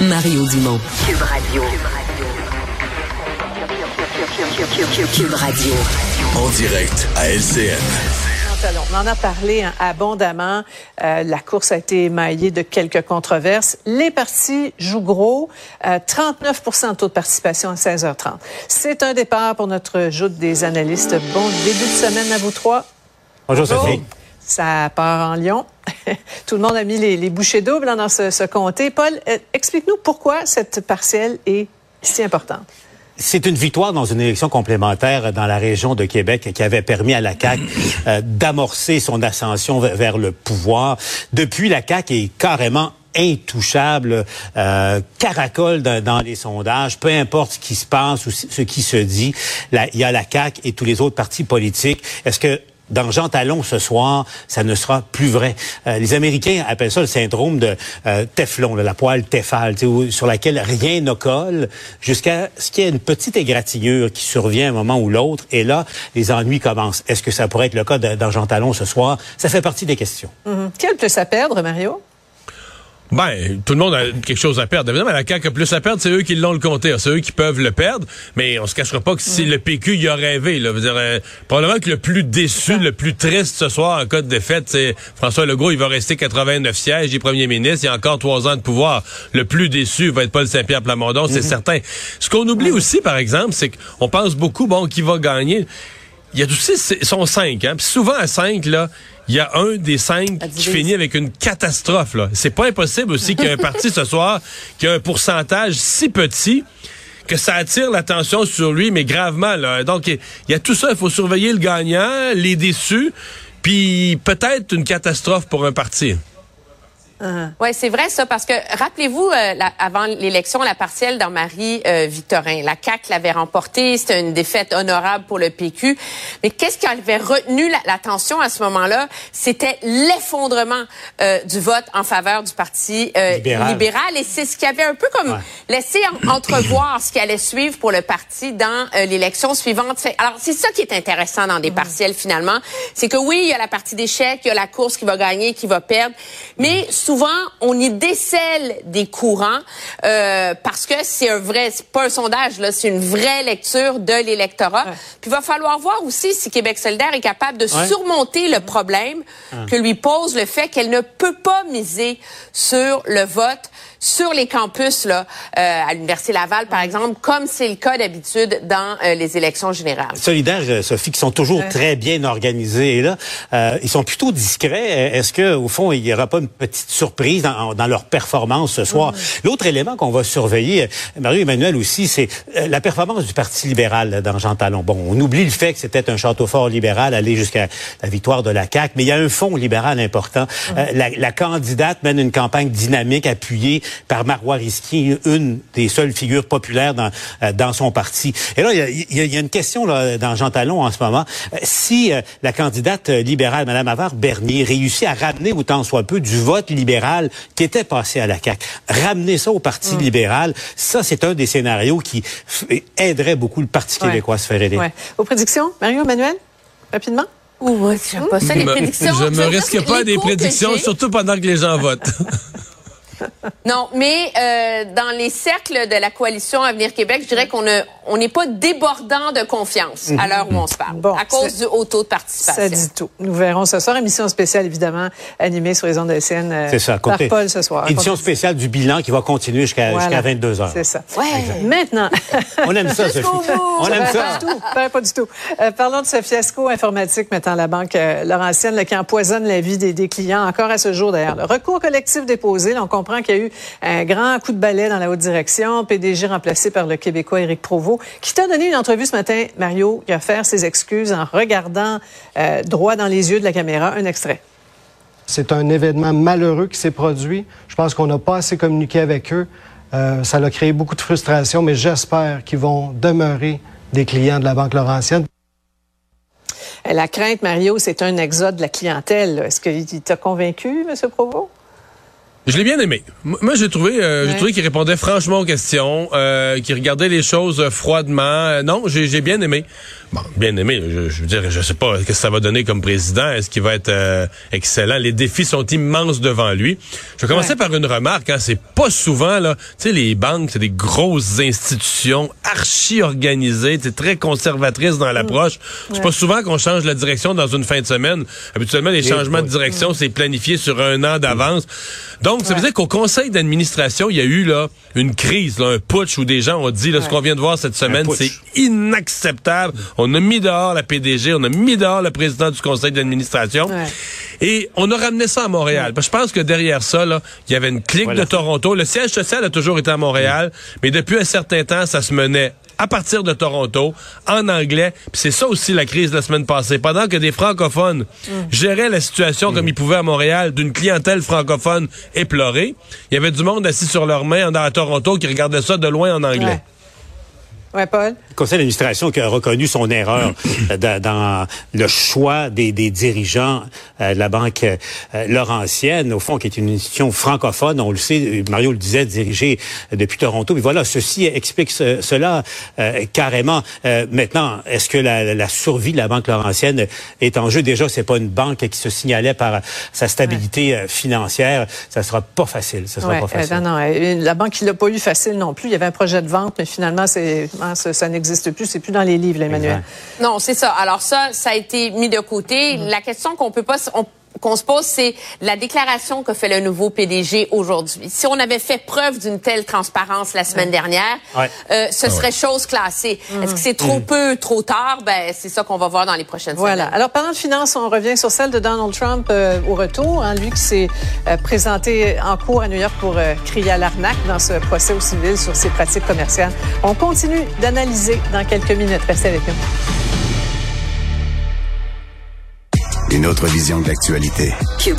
Mario Dumont. Cube Radio. Cube Radio. En direct à LCN. On en a parlé hein, abondamment. Euh, la course a été émaillée de quelques controverses. Les partis jouent gros. 39 euh, de taux de participation à 16h30. C'est un départ pour notre joute des analystes. Bon début de semaine à vous trois. Bonjour, Sophie. Ça part en Lyon. Tout le monde a mis les, bouchées doubles dans ce, comté. Paul, euh, explique-nous pourquoi cette partielle est si importante. C'est une victoire dans une élection complémentaire dans la région de Québec qui avait permis à la CAQ euh, d'amorcer son ascension vers le pouvoir. Depuis, la CAQ est carrément intouchable, euh, caracole dans, les sondages, peu importe ce qui se passe ou ce qui se dit, il y a la CAQ et tous les autres partis politiques. Est-ce que dans Jean Talon ce soir, ça ne sera plus vrai. Euh, les Américains appellent ça le syndrome de euh, Teflon, la poêle Tefal, sur laquelle rien ne colle, jusqu'à ce qu'il y ait une petite égratignure qui survient à un moment ou l'autre, et là, les ennuis commencent. Est-ce que ça pourrait être le cas dans Jean Talon ce soir? Ça fait partie des questions. Mm-hmm. Quel plus à perdre, Mario? Ben, tout le monde a quelque chose à perdre. Évidemment, la CAQ a plus à perdre, c'est eux qui l'ont le compté. C'est eux qui peuvent le perdre. Mais on se cachera pas que si le PQ y a rêvé, là, dire, euh, probablement que le plus déçu, le plus triste ce soir en cas de défaite, c'est François Legault. Il va rester 89 sièges, il est premier ministre, il a encore trois ans de pouvoir. Le plus déçu va être Paul Saint-Pierre Plamondon, c'est mhm. certain. Ce qu'on oublie aussi, par exemple, c'est qu'on pense beaucoup, bon, qui va gagner. Il y a aussi, ils sont cinq, hein. souvent à cinq, là, il y a un des cinq qui finit avec une catastrophe. Là. C'est pas impossible aussi qu'il y ait un parti ce soir qui a un pourcentage si petit que ça attire l'attention sur lui, mais gravement. Là. Donc, il y a tout ça. Il faut surveiller le gagnant, les déçus, puis peut-être une catastrophe pour un parti. Uh-huh. Oui, c'est vrai ça, parce que rappelez-vous, euh, avant l'élection, la partielle dans Marie-Victorin, la CAQ l'avait remportée, c'était une défaite honorable pour le PQ. Mais qu'est-ce qui avait retenu l'attention à ce moment-là? C'était l'effondrement euh, du vote en faveur du Parti euh, libéral. Et c'est ce qui avait un peu comme laissé entrevoir ce qui allait suivre pour le parti dans l'élection suivante. Alors, c'est ça qui est intéressant dans des uh-huh. partiels, finalement. C'est que oui, il y a la partie d'échec, il y a la course qui va gagner, qui va perdre, mais souvent, on y décèle des courants euh, parce que c'est un vrai, c'est pas un sondage là, c'est une vraie lecture de l'électorat. Puis il va falloir voir aussi si Québec solidaire est capable de surmonter le problème que lui pose le fait qu'elle ne peut pas miser sur le vote sur les campus là, euh, à l'Université Laval, par exemple, comme c'est le cas d'habitude dans euh, les élections générales. Solidaires, euh, Sophie, qui sont toujours très bien organisés. Là, ils sont plutôt discrets. Est-ce que, au fond, il n'y aura pas une petite surprise dans, dans leur performance ce soir? L'autre élément qu'on va surveiller, Marie-Emmanuel aussi, c'est la performance du Parti libéral dans Jean Talon. Bon, on oublie le fait que c'était un château fort libéral, aller jusqu'à la victoire de la CAQ, mais il y a un fond libéral important. La, la candidate mène une campagne dynamique, appuyée par Marois Risky, une des seules figures populaires dans, euh, dans son parti. Et là, il y a, une question là, dans Jean Talon en ce moment. Euh, si euh, la candidate libérale, Mme Avar Bernier, réussit à ramener autant soit peu du vote libéral qui était passé à la CAQ, ramener ça au Parti mm. libéral, ça, c'est un des scénarios qui aiderait beaucoup le Parti québécois à se faire aider. Ouais. Aux prédictions, Mario-Emmanuel, rapidement? Oui, pas ça, les prédictions. Je me risque pas des prédictions, surtout pendant que les gens votent. non, mais euh, dans les cercles de la coalition Avenir Québec, je dirais qu'on on n'est pas débordant de confiance à l'heure où on se parle, à cause du haut taux de participation. Ça dit tout. Nous verrons ce soir. Émission spéciale, évidemment, animée sur les ondes de SN euh, ça, par Paul ce soir. Émission spéciale du bilan qui va continuer jusqu'à 22 heures. C'est ça. Ouais. Maintenant. on aime ça, Sophie. On aime ça. Pas du tout. Pas, du tout. Euh, parlons de ce fiasco informatique mettant la banque euh, Laurentienne là, qui empoisonne la vie des, des, clients, encore à ce jour d'ailleurs. Le recours collectif déposé, là, on comprend qu'il y a eu un grand coup de balai dans la haute direction, PDG remplacé par le Québécois Éric Provost, qui t'a donné une entrevue ce matin, Mario, qui a fait ses excuses en regardant euh, droit dans les yeux de la caméra. Un extrait. C'est un événement malheureux qui s'est produit. Je pense qu'on n'a pas assez communiqué avec eux. Euh, ça a créé beaucoup de frustration, mais j'espère qu'ils vont demeurer des clients de la Banque Laurentienne. La crainte, Mario, c'est un exode de la clientèle. Est-ce qu'il t'a convaincu, M. Provost? Je l'ai bien aimé. Moi, j'ai trouvé, euh, j'ai trouvé qu'il répondait franchement aux questions, euh, qu'il regardait les choses froidement. Euh, non, j'ai bien aimé. Bon, bien aimé. Je, je, veux dire, je sais pas ce que ça va donner comme président? Est-ce qu'il va être euh, excellent? Les défis sont immenses devant lui. Je vais commencer par une remarque. Hein, c'est pas souvent là. Tu sais, les banques, c'est des grosses institutions archi organisées, c'est très conservatrices dans l'approche. C'est pas souvent qu'on change la direction dans une fin de semaine. Habituellement, les changements de direction, c'est planifié sur un an d'avance. Donc, ça veut dire qu'au conseil d'administration, il y a eu là une crise, là, un putsch où des gens ont dit, là, ce qu'on vient de voir cette semaine, c'est inacceptable. On a mis dehors la PDG, on a mis dehors le président du conseil d'administration. Et on a ramené ça à Montréal. Parce que je pense que derrière ça, là, il y avait une clique de Toronto. Le siège social a toujours été à Montréal, mais depuis un certain temps, ça se menait à partir de Toronto, en anglais. Puis c'est ça aussi la crise de la semaine passée. Pendant que des francophones mm. géraient la situation comme ils pouvaient à Montréal, d'une clientèle francophone éplorée, il y avait du monde assis sur leurs mains à Toronto qui regardait ça de loin en anglais. Ouais, Paul? Le conseil d'administration qui a reconnu son erreur euh, dans, le choix des, dirigeants euh, de la banque euh, Laurentienne, au fond, qui est une institution francophone, on le sait, Mario le disait, dirigée depuis Toronto. Mais voilà, ceci explique cela carrément. maintenant, est-ce que la, survie de la banque Laurentienne est en jeu? Déjà, c'est pas une banque qui se signalait par sa stabilité financière. Ça sera pas facile. Ça sera pas facile. non, non, la banque, il l'a pas eu facile non plus. Il y avait un projet de vente, mais finalement, c'est Hein, ça, n'existe plus, c'est plus dans les livres, Emmanuel. Non, c'est ça. Alors ça, ça a été mis de côté. Mm-hmm. La question qu'on peut pas, qu'on se pose, c'est la déclaration que fait le nouveau PDG aujourd'hui. Si on avait fait preuve d'une telle transparence la semaine dernière, euh, ce ah serait chose classée. Est-ce que c'est trop mm. peu, trop tard? Ben, c'est ça qu'on va voir dans les prochaines voilà. semaines. Alors, parlant de finances, on revient sur celle de Donald Trump euh, au retour. Hein, lui qui s'est euh, présenté en cours à New York pour crier à l'arnaque dans ce procès au civil sur ses pratiques commerciales. On continue d'analyser dans quelques minutes. Restez avec nous. Une autre vision de l'actualité. Cube.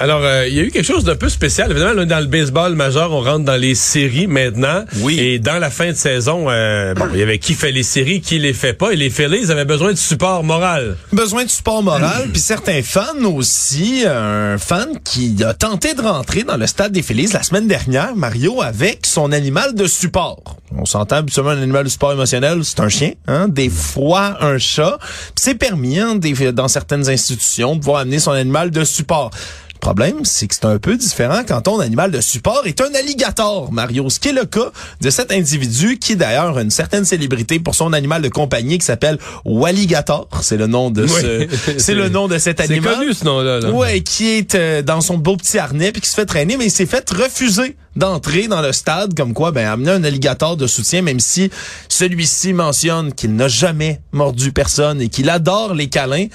Alors, euh, il y a eu quelque chose d'un peu spécial. Évidemment, dans le baseball majeur, on rentre dans les séries maintenant. Oui. Et dans la fin de saison, euh, bon, il y avait qui fait les séries, qui les fait pas. Et les Phillies avaient besoin de support moral. Besoin de support moral. puis certains fans aussi. Un fan qui a tenté de rentrer dans le stade des Phillies la semaine dernière, Mario, avec son animal de support. On s'entend habituellement un animal de support émotionnel, c'est un chien. Hein? Des fois, un chat. C'est permis hein, dans certaines institutions de pouvoir amener son animal de support. Le problème, c'est que c'est un peu différent quand ton animal de support est un alligator, Mario. Ce qui est le cas de cet individu qui est d'ailleurs une certaine célébrité pour son animal de compagnie qui s'appelle Walligator. C'est le nom de ce, c'est le nom de cet animal. C'est connu ce nom-là. Là. Ouais, qui est euh, dans son beau petit harnais puis qui se fait traîner, mais il s'est fait refuser d'entrer dans le stade, comme quoi, ben, amener un alligator de soutien, même si celui-ci mentionne qu'il n'a jamais mordu personne et qu'il adore les câlins.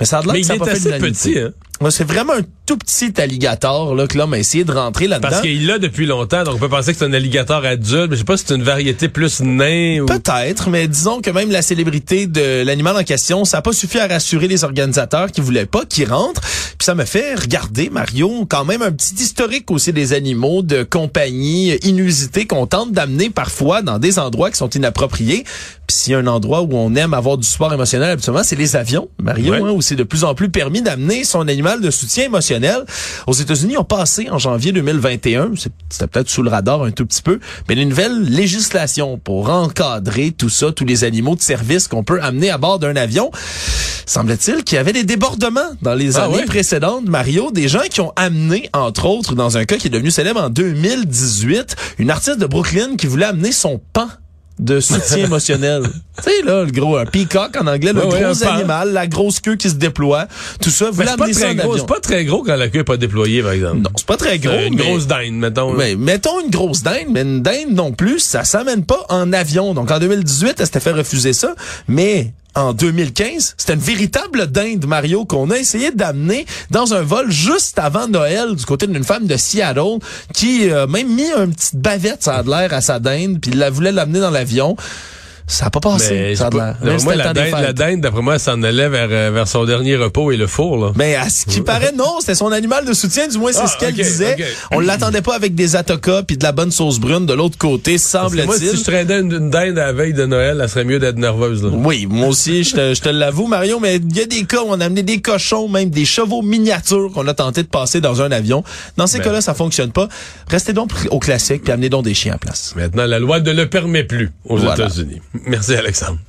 Mais ça a l'air que ça il est assez petit, hein? C'est vraiment un tout petit alligator là, que l'homme a essayé de rentrer là-dedans. Parce qu'il l'a depuis longtemps, donc on peut penser que c'est un alligator adulte. Mais je sais pas si c'est une variété plus nain ou... Peut-être, mais disons que même la célébrité de l'animal en question, ça n'a pas suffi à rassurer les organisateurs qui voulaient pas qu'il rentre. Puis ça me fait regarder, Mario, quand même un petit historique aussi des animaux de compagnie inusités qu'on tente d'amener parfois dans des endroits qui sont inappropriés. Puis s'il y a un endroit où on aime avoir du support émotionnel, habituellement, c'est les avions, Mario, hein, où c'est de plus en plus permis d'amener son animal de soutien émotionnel. Aux États-Unis, ont passé en janvier 2021, c'était peut-être sous le radar un tout petit peu, mais une nouvelle législation pour encadrer tout ça, tous les animaux de service qu'on peut amener à bord d'un avion. Semble-t-il qu'il y avait des débordements dans les ah années précédentes, Mario, des gens qui ont amené, entre autres, dans un cas qui est devenu célèbre en 2018, une artiste de Brooklyn qui voulait amener son pan de soutien émotionnel. Tu sais, là, le gros, un peacock en anglais, le gros animal, la grosse queue qui se déploie, tout ça. Vous c'est pas très gros, c'est pas très gros quand la queue est pas déployée, par exemple. Non, c'est pas très gros. Une grosse dinde, mettons. Mais, mettons une grosse dinde, mais une dinde non plus, ça s'amène pas en avion. Donc, en 2018, elle s'était fait refuser ça, mais en 2015. C'était une véritable dinde, Mario, qu'on a essayé d'amener dans un vol juste avant Noël du côté d'une femme de Seattle qui a même mis une petite bavette, ça a l'air, à sa dinde, puis la voulait l'amener dans l'avion. Ça n'a pas passé. Ça pas- d'après moi, la dinde, la dinde, d'après moi, elle s'en allait vers, euh, vers son dernier repos et le four. Là. Mais à ce qui paraît, non, c'était son animal de soutien, du moins c'est Ah, ce qu'elle disait. On l'attendait pas avec des atokas puis de la bonne sauce brune de l'autre côté, Moi, si je semble-t-il. traînais une, une dinde à la veille de Noël, elle serait mieux d'être nerveuse. Là. Oui, moi aussi, je te, je te l'avoue, Mario, mais il y a des cas où on a amené des cochons, même des chevaux miniatures qu'on a tenté de passer dans un avion. Dans ces Ben. cas-là, ça fonctionne pas. Restez donc au classique puis amenez donc des chiens à place. Maintenant, la loi ne le permet plus aux Voilà. États-Unis. Merci, Alexandre.